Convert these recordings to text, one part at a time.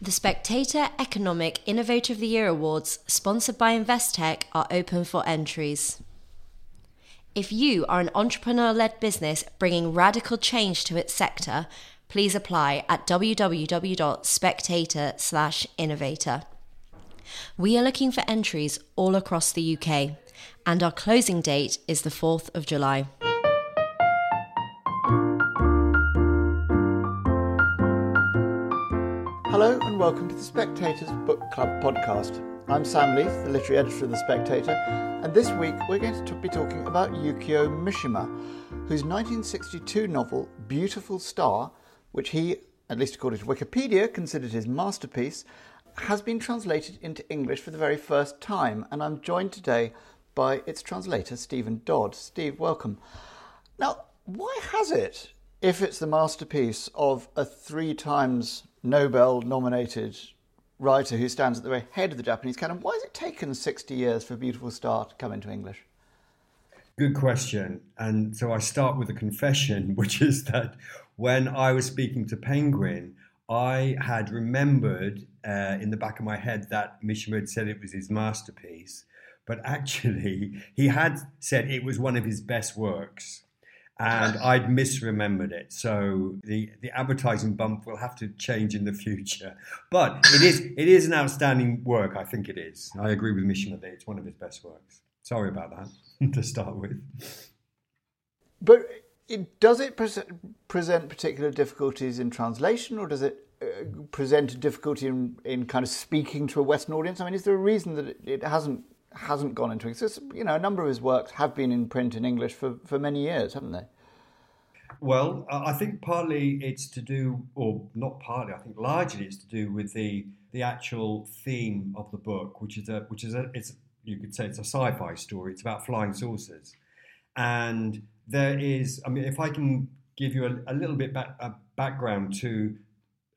The Spectator Economic Innovator of the Year Awards, sponsored by Investec, are open for entries. If you are an entrepreneur led business bringing radical change to its sector, please apply at www.spectator/innovator. We are looking for entries all across the UK, and our closing date is the 4th of July. Hello and welcome to the Spectator's Book Club podcast. I'm Sam Leith, the literary editor of The Spectator, and this week we're going to be talking about Yukio Mishima, whose 1962 novel Beautiful Star, which he, at least according to Wikipedia, considered his masterpiece, has been translated into English for the very first time, and I'm joined today by its translator, Stephen Dodd. Steve, welcome. Now, why has it, if it's the masterpiece of a three times Nobel nominated writer who stands at the very head of the Japanese canon, why has it taken 60 years for a Beautiful Star to come into English? Good question. And so I start with a confession, which is that when I was speaking to Penguin, I had remembered uh, in the back of my head that Mishima had said it was his masterpiece, but actually he had said it was one of his best works. And I'd misremembered it, so the, the advertising bump will have to change in the future. But it is it is an outstanding work. I think it is. I agree with Mishima that it's one of his best works. Sorry about that to start with. But it, does it pre- present particular difficulties in translation, or does it uh, present a difficulty in, in kind of speaking to a Western audience? I mean, is there a reason that it, it hasn't hasn't gone into existence? You know, a number of his works have been in print in English for, for many years, haven't they? Well, I think partly it's to do, or not partly, I think largely it's to do with the the actual theme of the book, which is a which is a it's you could say it's a sci-fi story. It's about flying saucers, and there is. I mean, if I can give you a, a little bit back, a background to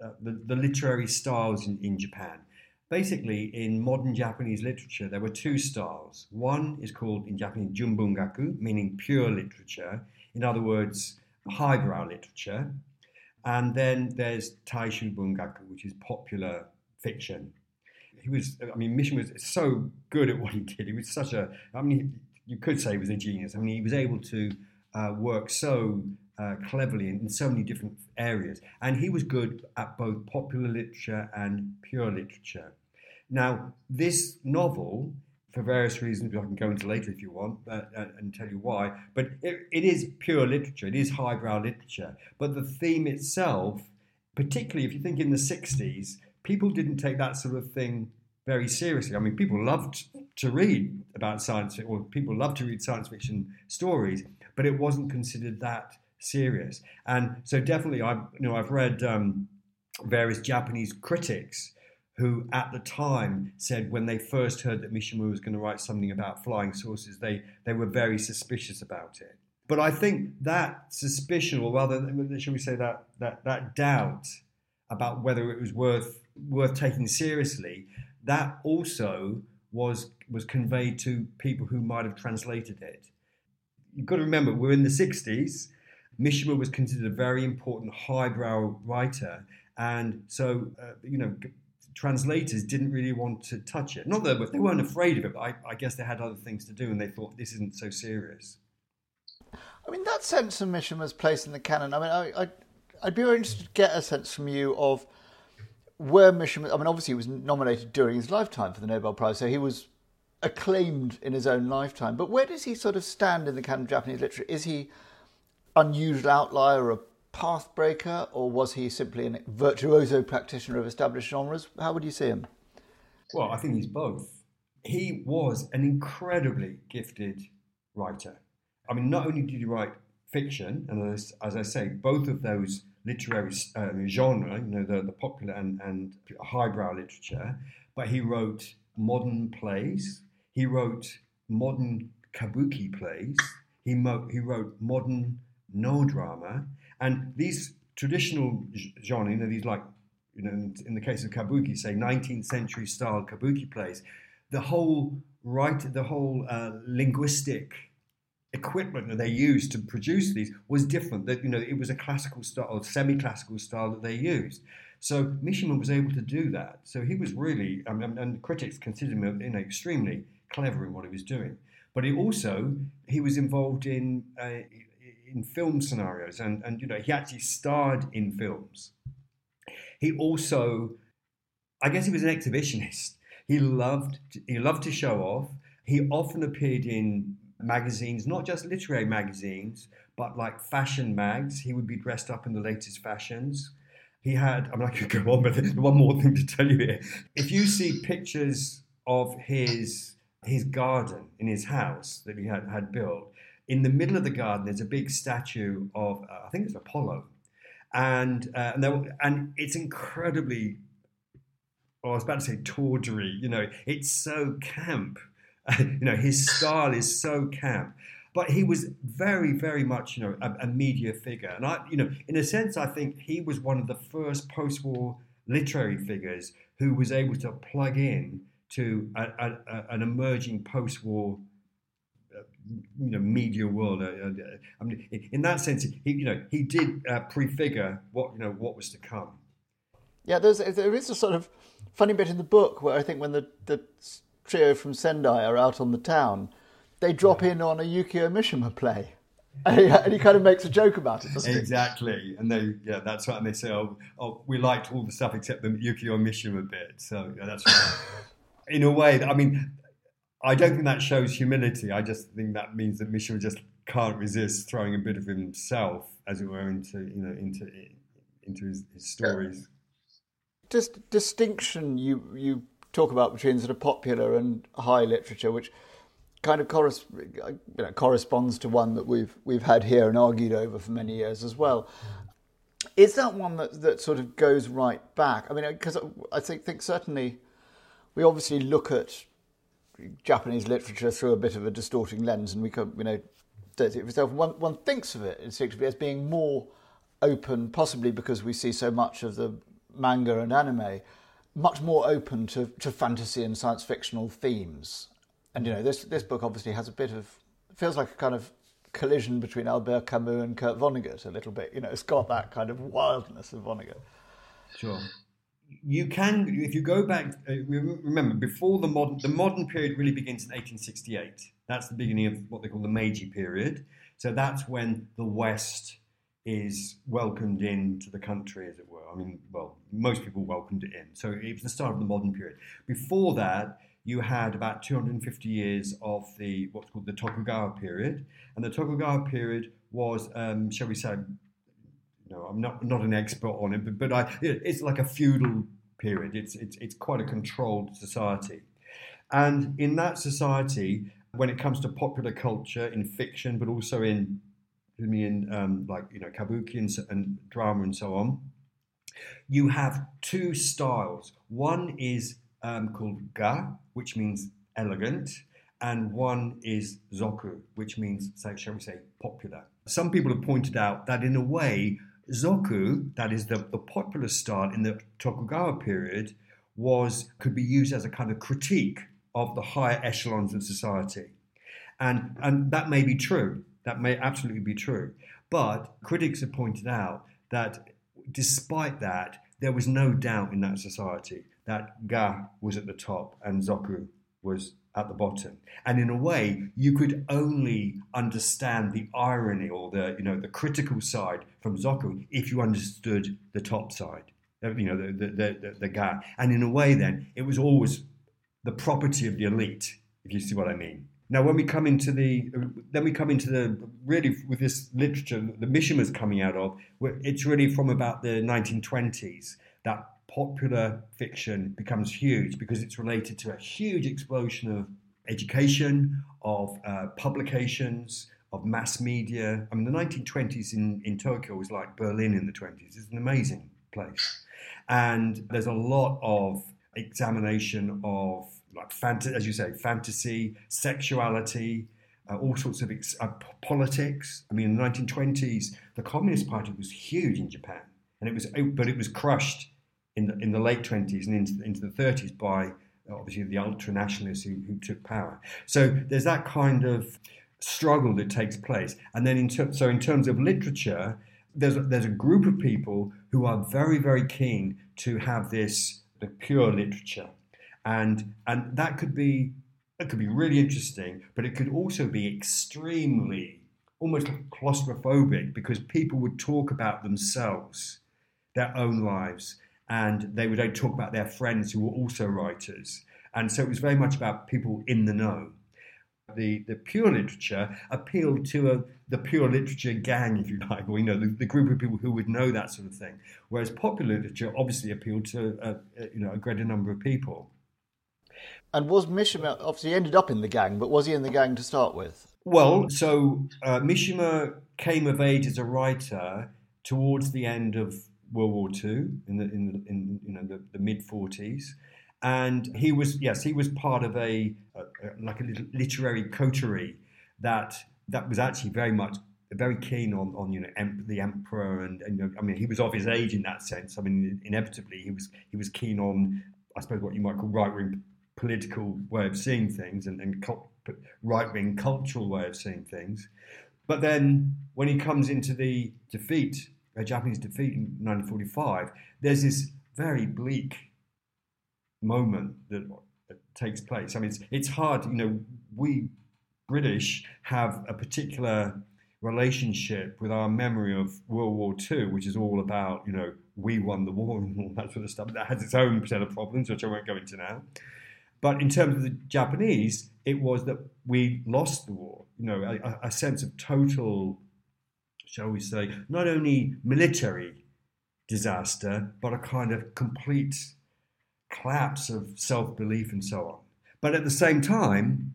uh, the, the literary styles in, in Japan. Basically, in modern Japanese literature, there were two styles. One is called in Japanese junbungaku, meaning pure literature. In other words, highbrow literature. And then there's Taishu Bungaku, which is popular fiction. He was, I mean, Mishima was so good at what he did. He was such a, I mean, you could say he was a genius. I mean, he was able to uh, work so uh, cleverly in, in, so many different areas. And he was good at both popular literature and pure literature. Now, this novel for various reasons, I can go into later if you want uh, and tell you why. But it, it is pure literature, it is highbrow literature. But the theme itself, particularly if you think in the 60s, people didn't take that sort of thing very seriously. I mean, people loved to read about science, or people loved to read science fiction stories, but it wasn't considered that serious. And so, definitely, I you know I've read um, various Japanese critics who at the time said when they first heard that Mishima was going to write something about flying saucers, they, they were very suspicious about it. But I think that suspicion, or rather, shall we say that, that, that doubt about whether it was worth, worth taking seriously, that also was, was conveyed to people who might have translated it. You've got to remember, we're in the 60s. Mishima was considered a very important highbrow writer. And so, uh, you know, translators didn't really want to touch it. Not that they weren't afraid of it, but I, I, guess they had other things to do and they thought this isn't so serious. I mean, that sense of Mishima's place in the canon, I mean, I, I'd, I'd be very interested to get a sense from you of where Mishima, I mean, obviously he was nominated during his lifetime for the Nobel Prize, so he was acclaimed in his own lifetime. But where does he sort of stand in the canon of Japanese literature? Is he unusual outlier or a pathbreaker, or was he simply a virtuoso practitioner of established genres? How would you see him? Well, I think he's both. He was an incredibly gifted writer. I mean, not only did he write fiction, and as, as I say, both of those literary uh, genre, you know, the, the popular and, and highbrow literature, but he wrote modern plays. He wrote modern kabuki plays. He, mo- he wrote modern Noh drama. And these traditional genre, you know, these like, you know, in, the case of kabuki, say 19th century style kabuki plays, the whole right, the whole uh, linguistic equipment that they used to produce these was different. That you know, it was a classical style or semi-classical style that they used. So Mishima was able to do that. So he was really, I mean, and critics considered him you know, extremely clever in what he was doing. But he also he was involved in in film scenarios, and and you know he actually starred in films. He also, I guess, he was an exhibitionist. He loved he loved to show off. He often appeared in magazines, not just literary magazines, but like fashion mags. He would be dressed up in the latest fashions. He had, I mean, I could go on, but there's one more thing to tell you here. If you see pictures of his his garden in his house that he had, had built, in the middle of the garden there's a big statue of, uh, I think it's Apollo. And, uh, and, there, and it's incredibly, oh, I was about to say tawdry, you know, it's so camp. you know, his style is so camp but he was very, very much, you know, a, a, media figure. And I, you know, in a sense, I think he was one of the first post-war literary figures who was able to plug in to a, a, an emerging post-war uh, you know media world. Uh, uh, I mean, in that sense, he you know he did uh, prefigure what you know what was to come. Yeah, there's there is a sort of funny bit in the book where I think when the the trio from Sendai are out on the town, they drop in on a Yukio Mishima play. And he, and he, kind of makes a joke about it, doesn't exactly. he? Exactly. And they, yeah, that's right. And they say, oh, oh, we liked all the stuff except the Yukio Mishima bit. So yeah, that's right. in a way, I mean, I don't think that shows humility. I just think that means that Mishima just can't resist throwing a bit of himself, as it were, into you know into into his, his stories. Just distinction you you talk about between sort of popular and high literature, which kind of corres- you know, corresponds to one that we've we've had here and argued over for many years as well. Is that one that, that sort of goes right back? I mean, because I think, think certainly we obviously look at Japanese literature through a bit of a distorting lens, and we can, you know, one, one thinks of it instinctively as being more open, possibly because we see so much of the manga and anime, much more open to, to fantasy and science fictional themes. And you know, this this book obviously has a bit of feels like a kind of collision between Albert Camus and Kurt Vonnegut a little bit. You know, it's got that kind of wildness of Vonnegut. Sure you can if you go back uh, remember before the modern the modern period really begins in 1868 that's the beginning of what they call the meiji period. So that's when the west is welcomed into the country as it were. I mean well most people welcomed it in. So it was the start of the modern period. Before that you had about 250 years of the what's called the tokugawa period. And the tokugawa period was um, shall we say no, I'm not not an expert on it, but, but I, it's like a feudal period. It's, it's it's quite a controlled society, and in that society, when it comes to popular culture in fiction, but also in in um, like you know kabuki and, and drama and so on, you have two styles. One is um, called ga, which means elegant, and one is zoku, which means, say, shall we say, popular. Some people have pointed out that in a way, Zoku, that is the, the popular style in the Tokugawa period, was could be used as a kind of critique of the higher echelons of society. And, and that may be true. That may absolutely be true. But critics have pointed out that despite that, there was no doubt in that society that Ga was at the top and Zoku was at the bottom. And in a way, you could only understand the irony or the you know the critical side from Zoku if you understood the top side, uh, you know the the, the, the guy. And in a way, then it was always the property of the elite, if you see what I mean. Now, when we come into the, then we come into the really with this literature, the Mishima's coming out of, it's really from about the 1920s that popular fiction becomes huge because it's related to a huge explosion of education, of uh, publications, of mass media. I mean, the 1920s in, in Tokyo was like Berlin in the 20s. It's an amazing place. And there's a lot of examination of, like, fant- as you say, fantasy, sexuality, uh, all sorts of ex- uh, politics. I mean, in the 1920s, the Communist Party was huge in Japan, and it was, but it was crushed in the, in the late 20s and into, into the 30s by uh, obviously the ultra nationalists who, who, took power. So there's that kind of struggle that takes place. And then, in ter- so in terms of literature, there's a, there's a group of people who are very, very keen to have this the pure literature, and and that could be that could be really interesting, but it could also be extremely almost claustrophobic because people would talk about themselves, their own lives, and they would only talk about their friends who were also writers. And so it was very much about people in the know. The, the pure literature appealed to a, the pure literature gang, if you like, or you know, the, the, group of people who would know that sort of thing. Whereas popular literature obviously appealed to a, a you know a greater number of people. And was Mishima obviously ended up in the gang, but was he in the gang to start with? Well, so uh, Mishima came of age as a writer towards the end of World War II in the in, the, in you know the, the mid 40s, and he was yes he was part of a, a, a like a literary coterie that that was actually very much very keen on on you know em- the emperor and, and you know, I mean he was of his age in that sense. I mean inevitably he was he was keen on I suppose what you might call right wing political way of seeing things and, and right wing cultural way of seeing things. But then when he comes into the defeat a Japanese defeat in 1945, there's this very bleak moment that, takes place. I mean, it's, it's hard, you know, we British have a particular relationship with our memory of World War II, which is all about, you know, we won the war and all that sort of stuff. That has its own set of problems, which I won't go into now. But in terms of the Japanese, it was that we lost the war, you know, a, a sense of total shall we say, not only military disaster, but a kind of complete collapse of self belief and so on. But at the same time,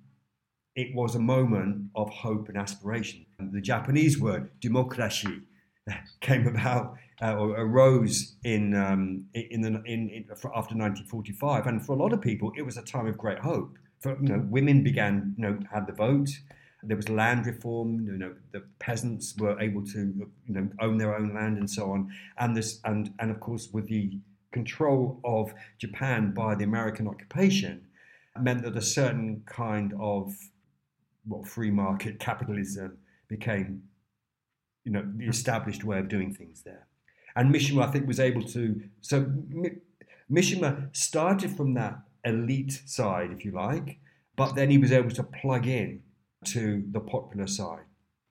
it was a moment of hope and aspiration. The Japanese word "democracy" came about uh, or arose in um, in the in, in, after 1945, and for a lot of people, it was a time of great hope. For you know, women began you know had the vote there was land reform. You know, the peasants were able to you know own their own land and so on. And this and and of course with the control of Japan by the American occupation meant that a certain kind of well, free market capitalism became you know the established way of doing things there. And Mishima, I think, was able to. So Mishima started from that elite side, if you like, but then he was able to plug in to the popular side.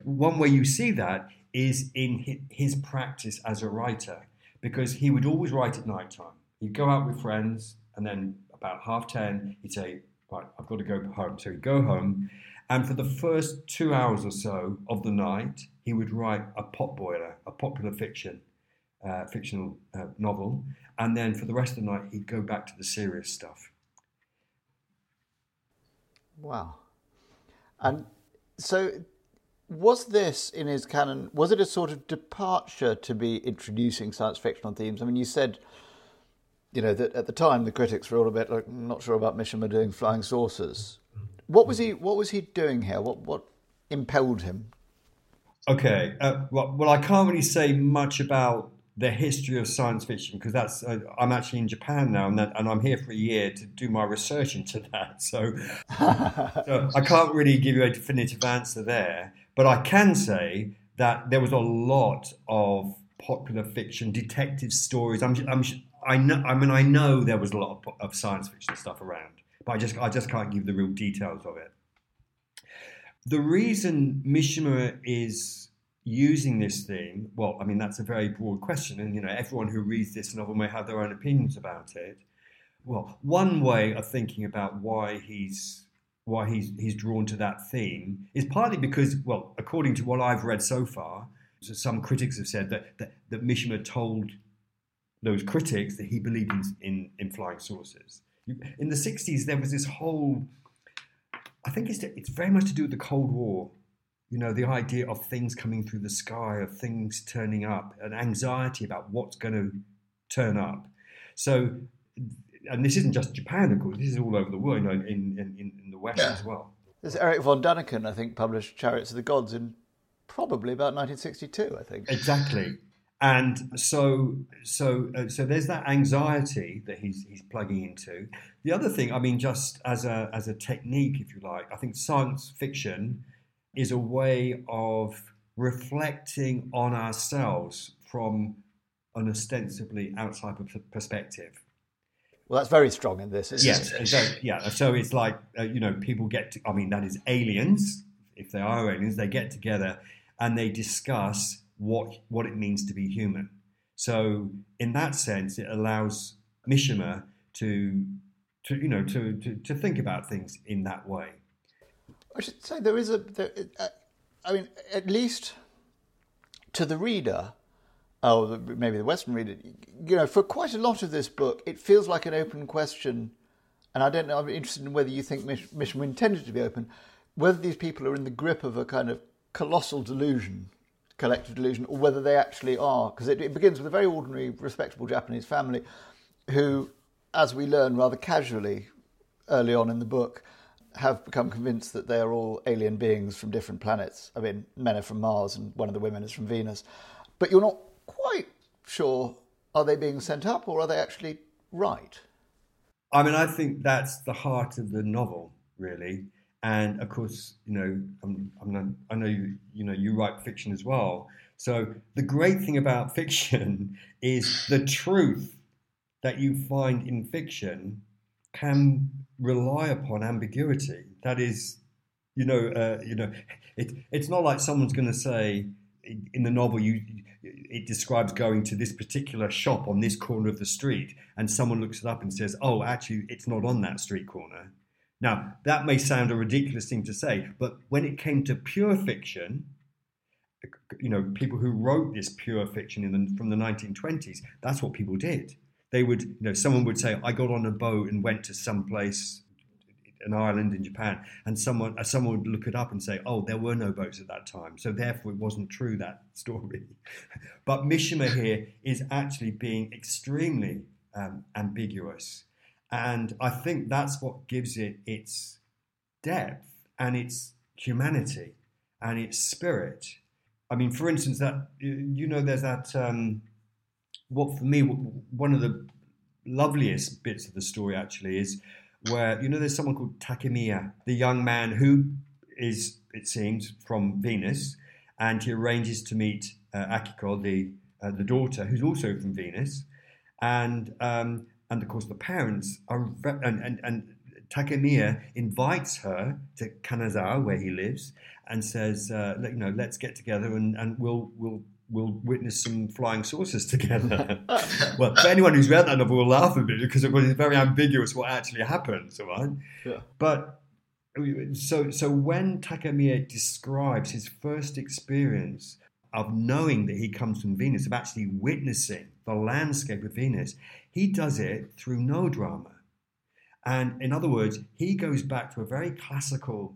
One way you see that is in his practice as a writer, because he would always write at night time. He'd go out with friends, and then about half ten, he'd say, Right, I've got to go home. So he'd go home, and for the first two hours or so of the night, he would write a potboiler, a popular fiction, uh, fictional uh, novel, and then for the rest of the night, he'd go back to the serious stuff. Wow. And so, was this in his canon? Was it a sort of departure to be introducing science fictional themes? I mean, you said, you know, that at the time the critics were all a bit like not sure about Mishima doing flying saucers. What was he? What was he doing here? What what impelled him? Okay, uh, well, well, I can't really say much about the history of science fiction because that's uh, I'm actually in Japan now and, that, and I'm here for a year to do my research into that. So, so, I can't really give you a definitive answer there, but I can say that there was a lot of popular fiction, detective stories. I'm, I'm I know I mean I know there was a lot of, of science fiction stuff around, but I just I just can't give the real details of it. The reason Mishima is using this theme, well, I mean, that's a very broad question, and you know, everyone who reads this novel may have their own opinions about it. Well, one way of thinking about why he's why he's he's drawn to that theme is partly because, well, according to what I've read so far, so some critics have said that that, that Mishima told those critics that he believed in, in, in flying saucers. In the 60s, there was this whole, I think it's, it's very much to do with the Cold War you know, the idea of things coming through the sky, of things turning up, an anxiety about what's going to turn up. So, and this isn't just Japan, of course, this is all over the world, you know, in, in, in the West yeah. as well. There's Erich von Däniken, I think, published Chariots of the Gods in probably about 1962, I think. Exactly. And so, so, uh, so there's that anxiety that he's he's plugging into. The other thing, I mean, just as a as a technique, if you like, I think science fiction is a way of reflecting on ourselves from an ostensibly outside perspective. Well, that's very strong in this. yes, so, yeah. So it's like uh, you know, people get. To, I mean, that is aliens. If they are aliens, they get together and they discuss what what it means to be human. So in that sense, it allows Mishima to to you know to, to, to think about things in that way. I should say there is a. There, uh, I mean, at least to the reader, or maybe the Western reader, you know, for quite a lot of this book, it feels like an open question. And I don't know. I'm interested in whether you think Mish- Mishima intended to be open, whether these people are in the grip of a kind of colossal delusion, collective delusion, or whether they actually are. Because it, it begins with a very ordinary, respectable Japanese family, who, as we learn rather casually early on in the book, have become convinced that they are all alien beings from different planets. I mean, men are from Mars and one of the women is from Venus. But you're not quite sure are they being sent up or are they actually right? I mean, I think that's the heart of the novel, really. And of course, you know, I'm, I'm not, i know you, you know you write fiction as well. So the great thing about fiction is the truth that you find in fiction can rely upon ambiguity. That is, you know, uh, you know, it, it's not like someone's going to say in the novel you it describes going to this particular shop on this corner of the street, and someone looks it up and says, "Oh, actually, it's not on that street corner." Now, that may sound a ridiculous thing to say, but when it came to pure fiction, you know, people who wrote this pure fiction in the, from the 1920s, that's what people did they would, you know, someone would say, I got on a boat and went to some place, an island in Japan, and someone, uh, someone would look it up and say, oh, there were no boats at that time. So therefore it wasn't true, that story. but Mishima here is actually being extremely um, ambiguous. And I think that's what gives it its depth and its humanity and its spirit. I mean, for instance, that you know, there's that um, what for me one of the loveliest bits of the story actually is where you know there's someone called Takemiya, the young man who is it seems from Venus, and he arranges to meet uh, Akiko, the uh, the daughter, who's also from Venus, and um, and of course the parents are and and, and Takemiya invites her to Kanazawa where he lives and says, uh, you know, let's get together and, and we'll we'll we'll witness some flying saucers together. well, for anyone who's read that novel will laugh a bit because it was very ambiguous what actually happens, right? Yeah. But so so when Takemiya describes his first experience of knowing that he comes from Venus, of actually witnessing the landscape of Venus, he does it through Noh drama. And in other words, he goes back to a very classical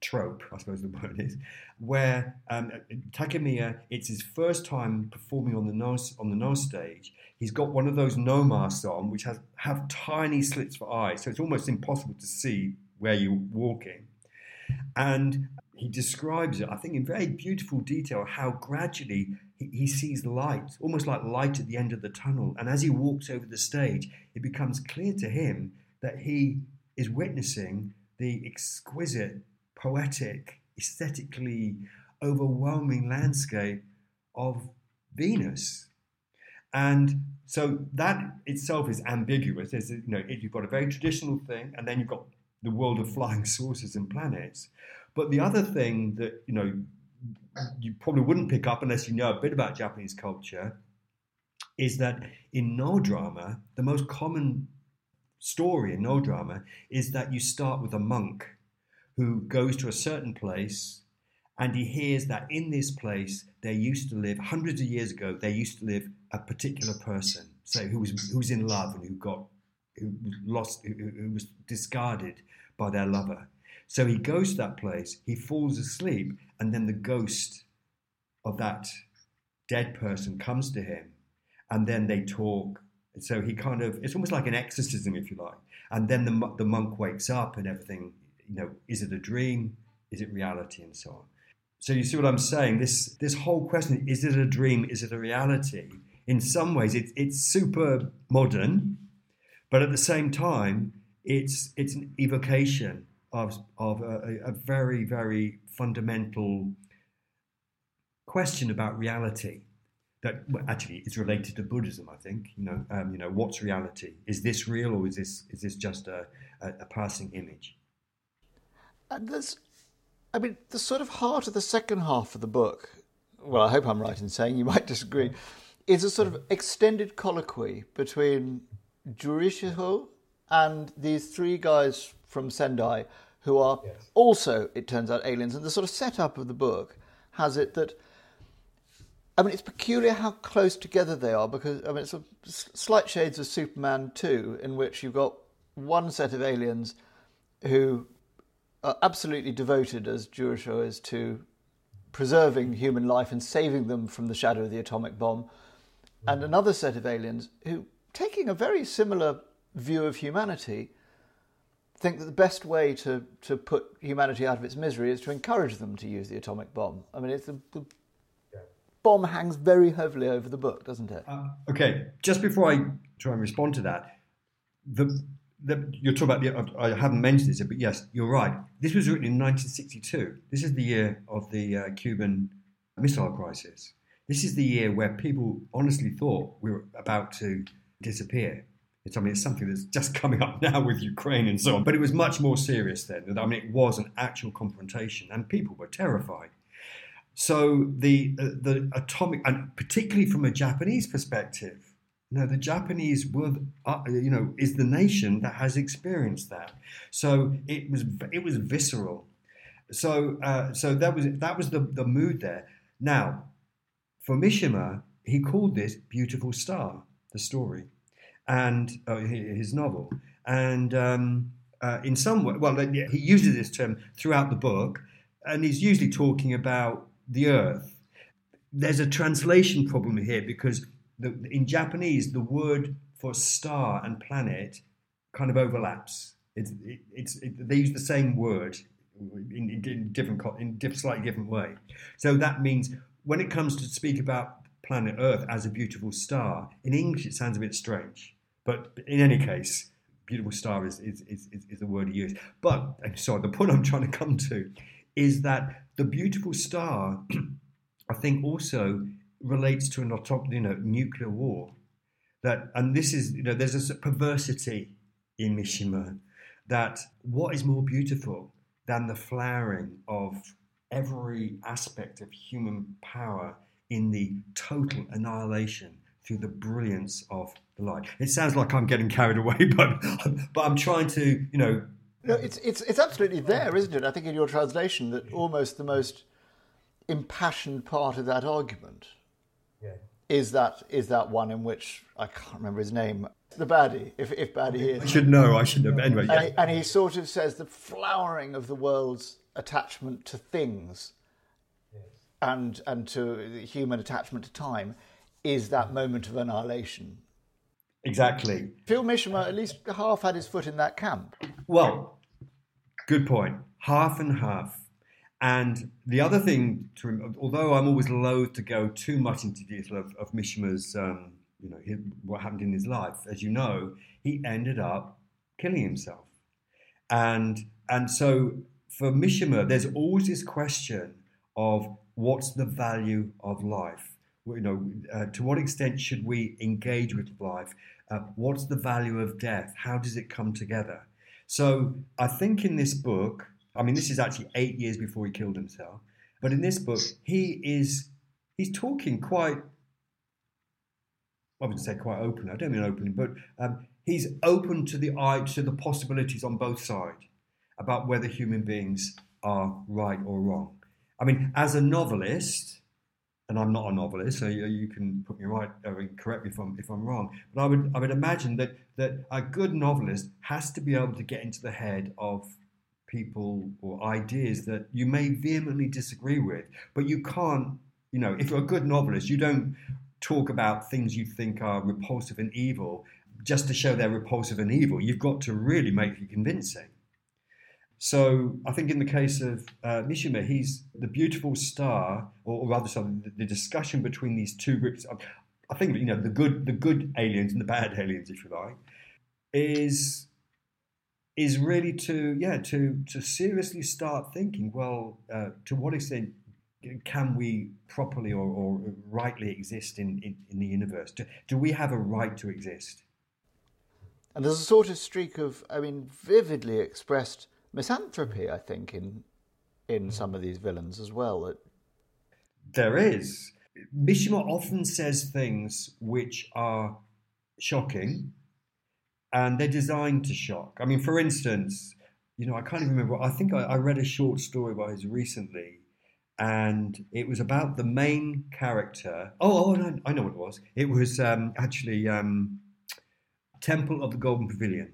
trope, I suppose the word is, where um, Takemiya, it's his first time performing on the nose on the Noh stage. He's got one of those Noh masks on, which has have tiny slits for eyes, so it's almost impossible to see where you're walking. And he describes it, I think, in very beautiful detail, how gradually he sees light, almost like light at the end of the tunnel. And as he walks over the stage, it becomes clear to him that he is witnessing the exquisite poetic, aesthetically overwhelming landscape of Venus. And so that itself is ambiguous. There's, you know, you've got a very traditional thing, and then you've got the world of flying saucers and planets. But the other thing that you know you probably wouldn't pick up unless you know a bit about Japanese culture is that in Noh drama, the most common story in Noh drama is that you start with a monk who goes to a certain place and he hears that in this place there used to live hundreds of years ago there used to live a particular person say who was who was in love and who got who lost who, who was discarded by their lover. So he goes to that place he falls asleep and then the ghost of that dead person comes to him and then they talk. So he kind of it's almost like an exorcism if you like. And then the, the monk wakes up and everything you know, is it a dream? Is it reality? And so on. So you see what I'm saying? This this whole question: is it a dream? Is it a reality? In some ways, it's it's super modern, but at the same time, it's it's an evocation of of a, a very very fundamental question about reality. that well, actually is related to Buddhism. I think you know, um, you know, what's reality? Is this real, or is this is this just a, a, a passing image? And there's, I mean, the sort of heart of the second half of the book. Well, I hope I'm right in saying you might disagree. Is a sort of extended colloquy between Jurishiho and these three guys from Sendai who are yes. also, it turns out, aliens. And the sort of setup of the book has it that I mean, it's peculiar how close together they are because I mean, it's a slight shades of Superman 2, in which you've got one set of aliens who are absolutely devoted, as Jurisho is, to preserving human life and saving them from the shadow of the atomic bomb, and another set of aliens who, taking a very similar view of humanity, think that the best way to, to put humanity out of its misery is to encourage them to use the atomic bomb. I mean, it's the, the bomb hangs very heavily over the book, doesn't it? Uh, okay, just before I try and respond to that, the, the you're talking about the. I haven't mentioned this, but yes, you're right. This was written in 1962. This is the year of the uh, Cuban Missile Crisis. This is the year where people honestly thought we were about to disappear. It's, I mean, it's something that's just coming up now with Ukraine and so on. But it was much more serious then. I mean, it was an actual confrontation, and people were terrified. So the uh, the atomic, and particularly from a Japanese perspective, know, the Japanese were, uh, you know, is the nation that has experienced that. So it was it was visceral. So uh, so that was that was the the mood there. Now, for Mishima, he called this "Beautiful Star," the story, and uh, his novel, and. Um, uh, in some way, well, he uses this term throughout the book, and he's usually talking about the earth. There's a translation problem here because the, in Japanese, the word for star and planet kind of overlaps. It's, it, it's, it, they use the same word in, in different, in slightly different way. So that means when it comes to speak about planet Earth as a beautiful star, in English it sounds a bit strange. But in any case, beautiful star is, is, is, is the word he used. But, sorry, the point I'm trying to come to is that the beautiful star, I think, also relates to an you know nuclear war. That and this is you know there's a perversity in Mishima that what is more beautiful than the flowering of every aspect of human power in the total annihilation through the brilliance of the light. It sounds like I'm getting carried away, but but I'm trying to you know no, it's it's it's absolutely there, isn't it? I think in your translation that almost the most impassioned part of that argument yeah. is that is that one in which I can't remember his name, the baddie, if if baddie is. I should know. I should know. Anyway, and, he, and he sort of says the flowering of the world's attachment to things, yes. and and to human attachment to time, is that moment of annihilation. Exactly. Phil Mishima at least half had his foot in that camp. Well, Good point. Half and half. And the other thing, to, although I'm always loath to go too much into detail of, of Mishima's, um, you know, his, what happened in his life, as you know, he ended up killing himself. And and so for Mishima, there's always this question of what's the value of life. You know, uh, to what extent should we engage with life? Uh, what's the value of death? How does it come together? So I think in this book, I mean, this is actually eight years before he killed himself, but in this book, he is he's talking quite. I wouldn't say quite openly. I don't mean openly, but um, he's open to the eye to the possibilities on both sides about whether human beings are right or wrong. I mean, as a novelist, and I'm not a novelist, so you, you can put me right, mean, correct me if I'm if I'm wrong. But I would I would imagine that that a good novelist has to be able to get into the head of people or ideas that you may vehemently disagree with, but you can't. You know, if you're a good novelist, you don't talk about things you think are repulsive and evil just to show they're repulsive and evil. You've got to really make it convincing. So I think in the case of uh, Mishima, he's the beautiful star, or, or rather, sorry, the, the, discussion between these two groups. I think you know the good, the good aliens and the bad aliens, if you like, is is really to yeah to to seriously start thinking. Well, uh, to what extent can we properly or, or rightly exist in, in, in, the universe? Do, do we have a right to exist? And there's a sort of streak of, I mean, vividly expressed misanthropy, I think, in in some of these villains as well. That there is. Mishima often says things which are shocking, and they're designed to shock. I mean, for instance, you know, I can't even remember. I think I, I read a short story by his recently, and it was about the main character. Oh, oh I know what it was. It was um, actually um, Temple of the Golden Pavilion,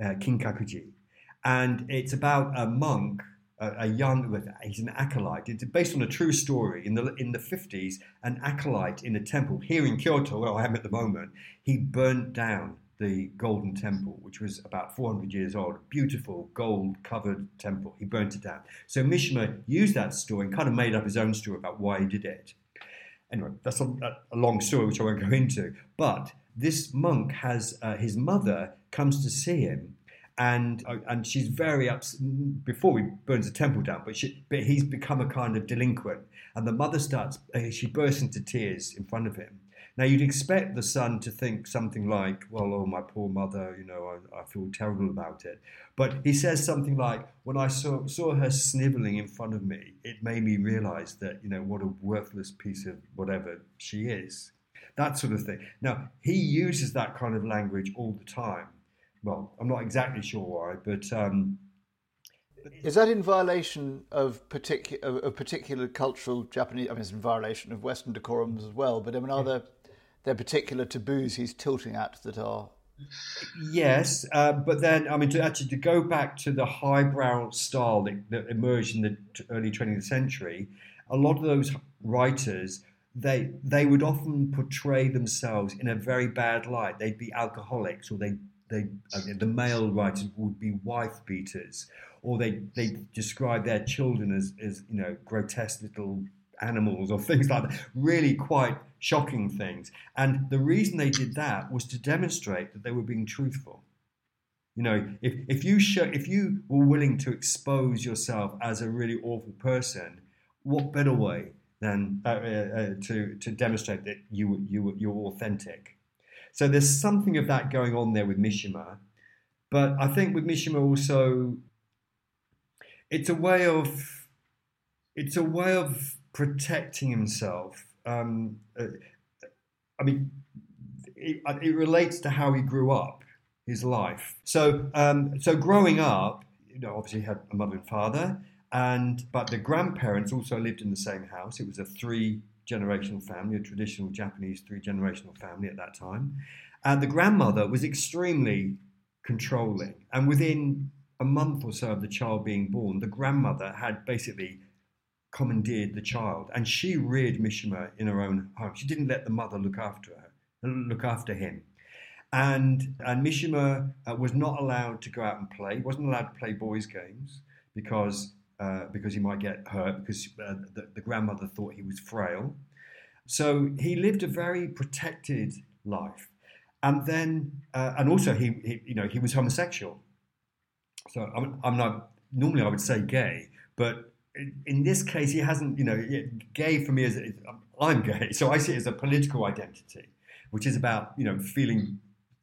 uh, Kinkakuji, and it's about a monk a, a young, he's an acolyte. It's based on a true story. In the in the fifties, an acolyte in a temple here in Kyoto, where I am at the moment, he burnt down the Golden Temple, which was about 400 years old, beautiful gold covered temple. He burnt it down. So Mishima used that story and kind of made up his own story about why he did it. Anyway, that's a, a long story which I won't go into. But this monk has uh, his mother comes to see him and uh, and she's very upset before he burns the temple down. But she, but he's become a kind of delinquent, and the mother starts. Uh, she bursts into tears in front of him. Now you'd expect the son to think something like, "Well, oh my poor mother, you know, I, I feel terrible about it." But he says something like, "When I saw saw her sniveling in front of me, it made me realise that you know what a worthless piece of whatever she is." That sort of thing. Now he uses that kind of language all the time well, I'm not exactly sure why, but. Um, is that in violation of particular of particular cultural Japanese? I mean, it's in violation of Western decorums as well. But I mean, are there there particular taboos he's tilting at that are? Yes, uh, but then I mean, to actually to go back to the highbrow style that, that emerged in the early 20th century, a lot of those writers they they would often portray themselves in a very bad light. They'd be alcoholics, or they they the male writers would be wife beaters, or they they describe their children as as you know grotesque little animals or things like that. Really quite shocking things. And the reason they did that was to demonstrate that they were being truthful. You know, if, if you show, if you were willing to expose yourself as a really awful person, what better way than uh, uh, uh to to demonstrate that you you you're authentic? So there's something of that going on there with Mishima. But I think with Mishima also, it's a way of it's a way of protecting himself. Um, uh, I mean, it, it, relates to how he grew up, his life. So, um, so growing up, you know, obviously he had a mother and father, and but the grandparents also lived in the same house. It was a three generational family, a traditional Japanese three generational family at that time. And the grandmother was extremely controlling. And within a month or so of the child being born, the grandmother had basically commandeered the child and she reared Mishima in her own home. She didn't let the mother look after her, look after him. And, and Mishima uh, was not allowed to go out and play, wasn't allowed to play boys' games because uh, because he might get hurt because uh, the, the, grandmother thought he was frail. So he lived a very protected life, and then uh, and also he, he, you know he was homosexual. So I'm, I'm not normally I would say gay, but in this case he hasn't. You know, gay for me is I'm gay, so I see it as a political identity, which is about you know feeling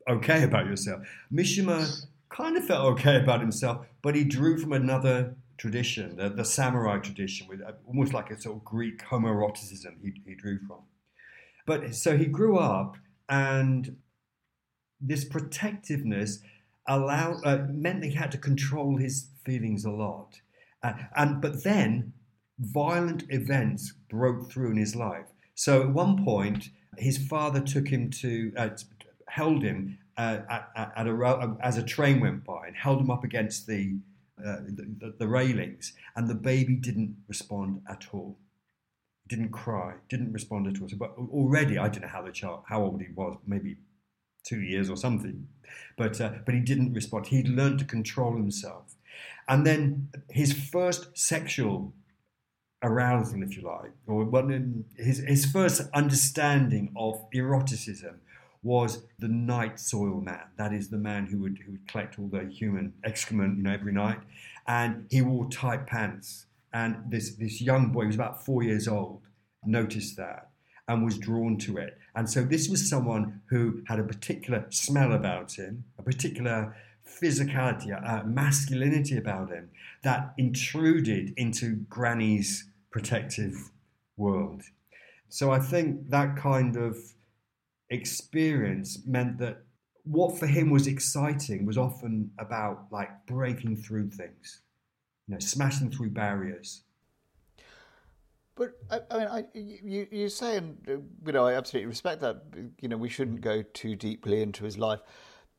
okay about yourself. Mishima kind of felt okay about himself, but he drew from another tradition, the, the samurai tradition, with uh, almost like a sort of Greek homoeroticism he, he drew from. But so he grew up, and this protectiveness allowed uh, meant that he had to control his feelings a lot. Uh, and but then violent events broke through in his life. So at one point, his father took him to uh, held him uh, at, at a, as a train went by and held him up against the uh, the, the, railings, and the baby didn't respond at all. Didn't cry, didn't respond at all. So, but already, I don't know how the child, how old he was, maybe two years or something, but uh, but he didn't respond. He'd learned to control himself, and then his first sexual arousal, if you like, or his his first understanding of eroticism was the night soil man. That is the man who would who would collect all the human excrement, you know, every night, and he wore tight pants And this, this young boy, he was about four years old, noticed that and was drawn to it. And so this was someone who had a particular smell about him, a particular physicality, a masculinity about him that intruded into Granny's protective world. So I think that kind of experience meant that what for him was exciting was often about like breaking through things, you know, smashing through barriers. But I, I mean, I, you you say, and you know, I absolutely respect that. You know, we shouldn't go too deeply into his life,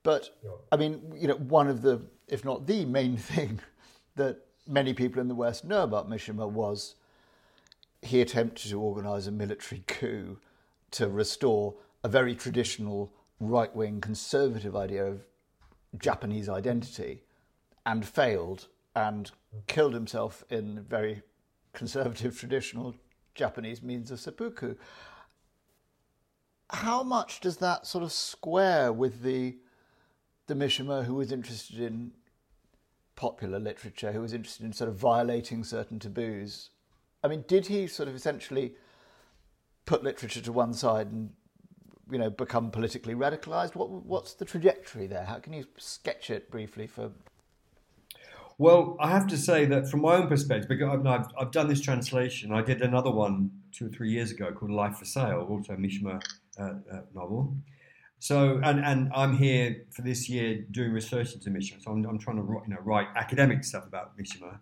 but I mean, you know, one of the, if not the main thing that many people in the West know about Mishima was he attempted to organise a military coup to restore a very traditional right wing conservative idea of Japanese identity and failed and killed himself in very conservative traditional Japanese means of seppuku. How much does that sort of square with the the Mishima who was interested in popular literature, who was interested in sort of violating certain taboos? I mean, did he sort of essentially put literature to one side and you know become politically radicalized? What what's the trajectory there? How can you sketch it briefly for? Well, I have to say that from my own perspective, because I've, I've, I've done this translation. I did another one two or three years ago called Life for Sale, also a Mishima uh, uh, novel. So, and, and I'm here for this year doing research into Mishima. So I'm, I'm trying to write, you know, write academic stuff about Mishima.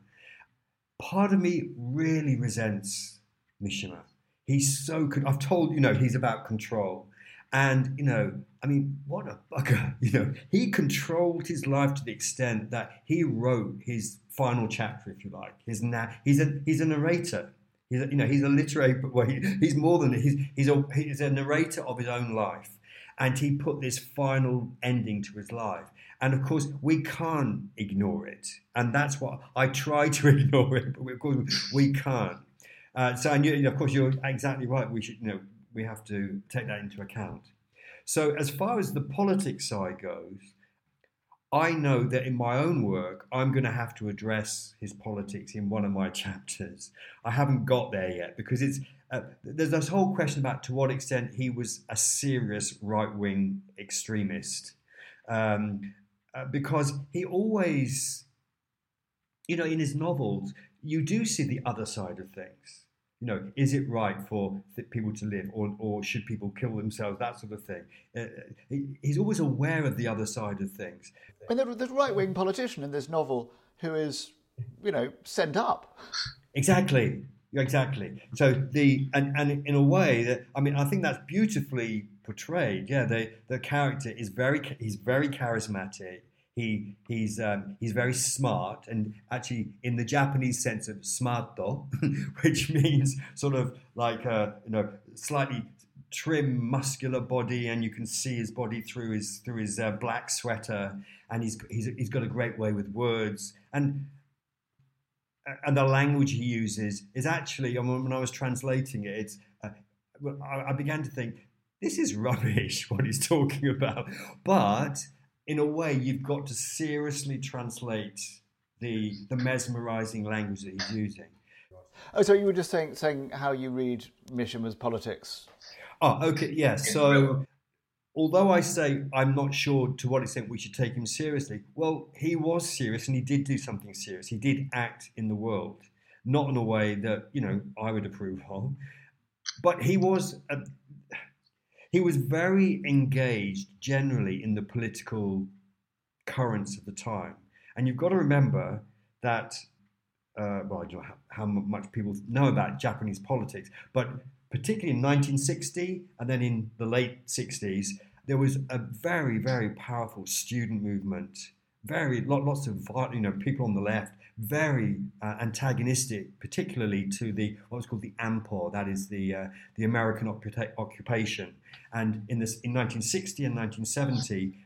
Part of me really resents Mishima. He's so, I've told, you know, he's about control. And, you know, I mean, what a bugger. You know, he controlled his life to the extent that he wrote his final chapter, if you like. His na- he's, a, he's a narrator. He's a, you know, he's a literary, well, he, he's more than, he's, he's, a, he's a narrator of his own life. And he put this final ending to his life. And of course, we can't ignore it. And that's what I try to ignore it, but of course, we can't. Uh, so, and you, of course, you're exactly right. We should, you know, we have to take that into account. So, as far as the politics side goes, I know that in my own work, I'm going to have to address his politics in one of my chapters. I haven't got there yet because it's uh, there's this whole question about to what extent he was a serious right wing extremist, um, uh, because he always, you know, in his novels, you do see the other side of things you know, is it right for people to live, or, or should people kill themselves? That sort of thing. Uh, he's always aware of the other side of things. And there's a right wing politician in this novel who is, you know, sent up. Exactly. Exactly. So the and, and in a way that I mean I think that's beautifully portrayed. Yeah, the the character is very he's very charismatic. He he's um, he's very smart, and actually in the Japanese sense of smarto, which means sort of like a you know slightly trim, muscular body, and you can see his body through his through his uh, black sweater, and he's he's he's got a great way with words, and and the language he uses is actually when I was translating it, it's uh, I began to think this is rubbish what he's talking about, but in a way, you've got to seriously translate the the mesmerizing language that he's using. Oh, so you were just saying saying how you read Mishima's politics. Oh, okay, yeah. So, although I say I'm not sure to what extent we should take him seriously, well, he was serious and he did do something serious. He did act in the world, not in a way that you know I would approve of, but he was. A, he was very engaged generally in the political currents of the time. And you've got to remember that, uh, well, I don't know how, how, much people know about Japanese politics, but particularly in 1960 and then in the late 60s, there was a very, very powerful student movement. Very lots of you know people on the left very uh, antagonistic, particularly to the what was called the AMPO, that is the uh, the American occupation. And in this in 1960 and 1970,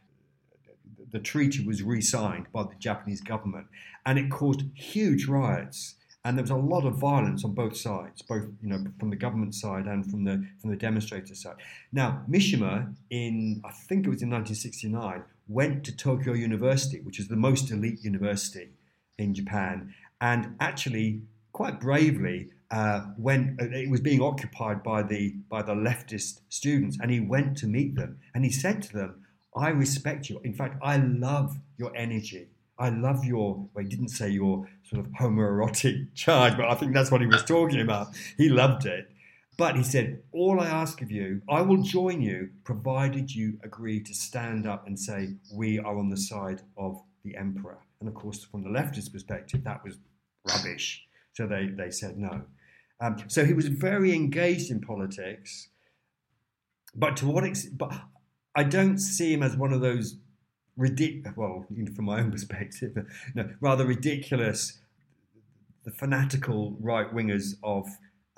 the treaty was re-signed by the Japanese government, and it caused huge riots. And there was a lot of violence on both sides, both you know from the government side and from the from the demonstrator side. Now Mishima, in I think it was in 1969, went to Tokyo University, which is the most elite university in Japan, and actually quite bravely uh, when it was being occupied by the by the leftist students, and he went to meet them, and he said to them, "I respect you. In fact, I love your energy. I love your." Well, he didn't say your sort of homoerotic charge, but I think that's what he was talking about. He loved it. But he said, All I ask of you, I will join you, provided you agree to stand up and say, We are on the side of the emperor. And of course, from the leftist perspective, that was rubbish. So they, they said no. Um, so he was very engaged in politics. But to what extent? But I don't see him as one of those ridiculous, well, you know, from my own perspective, no, rather ridiculous, the fanatical right wingers of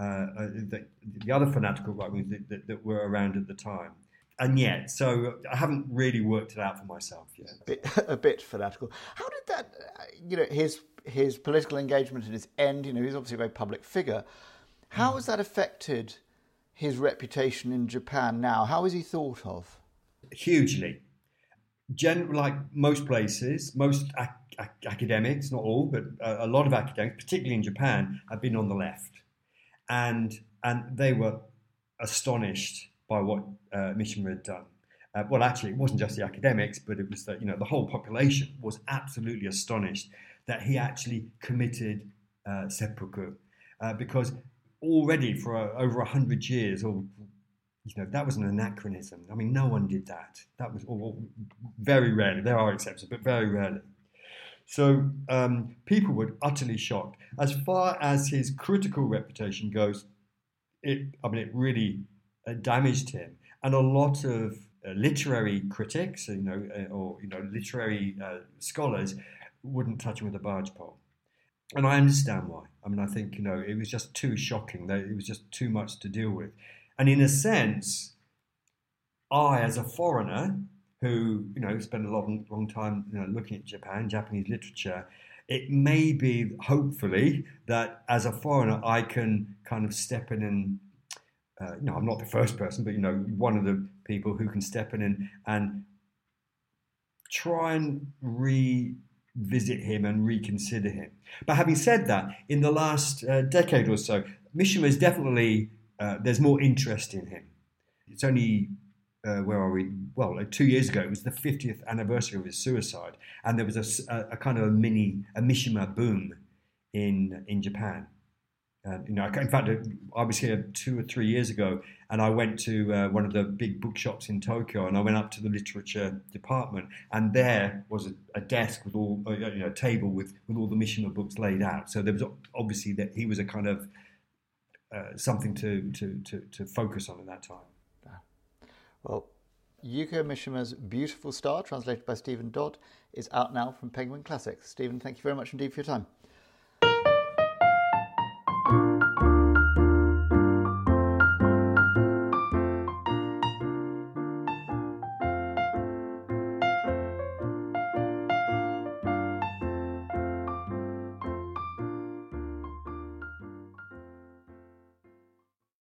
uh, uh, the, the, other fanatical right wingers that, that, that, were around at the time. And yet, so I haven't really worked it out for myself yet. A bit, a bit fanatical. How did that, uh, you know, his his political engagement at his end, you know, he's obviously a very public figure. How has that affected his reputation in Japan now? How is he thought of? Hugely. Gen- like most places, most ac- ac- academics, not all, but a, a lot of academics, particularly in Japan, have been on the left and and they were astonished by what uh, Mishima had done. Uh, well, actually, it wasn't just the academics, but it was that you know the whole population was absolutely astonished that he actually committed uh, seppuku, uh, because already for uh, over a hundred years, or you know, that was an anachronism. I mean, no one did that. That was very rarely. There are exceptions, but very rarely. So um, people were utterly shocked. As far as his critical reputation goes, it I mean it really uh, damaged him, and a lot of uh, literary critics, you know, uh, or you know, literary uh, scholars wouldn't touch him with a barge pole. And I understand why. I mean, I think you know it was just too shocking. It was just too much to deal with, and in a sense, I, as a foreigner, who you know spend a long long time you know, looking at Japan, Japanese literature. It may be, hopefully, that as a foreigner, I can kind of step in and uh, no, I'm not the first person, but you know, one of the people who can step in and, and try and revisit him and reconsider him. But having said that, in the last uh, decade or so, Mishima is definitely uh, there's more interest in him. It's only uh, where are we? Well, like two years ago, it was the 50th anniversary of his suicide, and there was a, a, a kind of a mini a Mishima boom in in Japan. Uh, you know, in fact, I was here two or three years ago, and I went to uh, one of the big bookshops in Tokyo, and I went up to the literature department, and there was a, a desk with all, uh, you know, a table with with all the Mishima books laid out. So there was obviously that he was a kind of uh, something to, to to to focus on in that time. Well, Yukio Mishima's Beautiful Star, translated by Stephen Dodd, is out now from Penguin Classics. Stephen, thank you very much indeed for your time.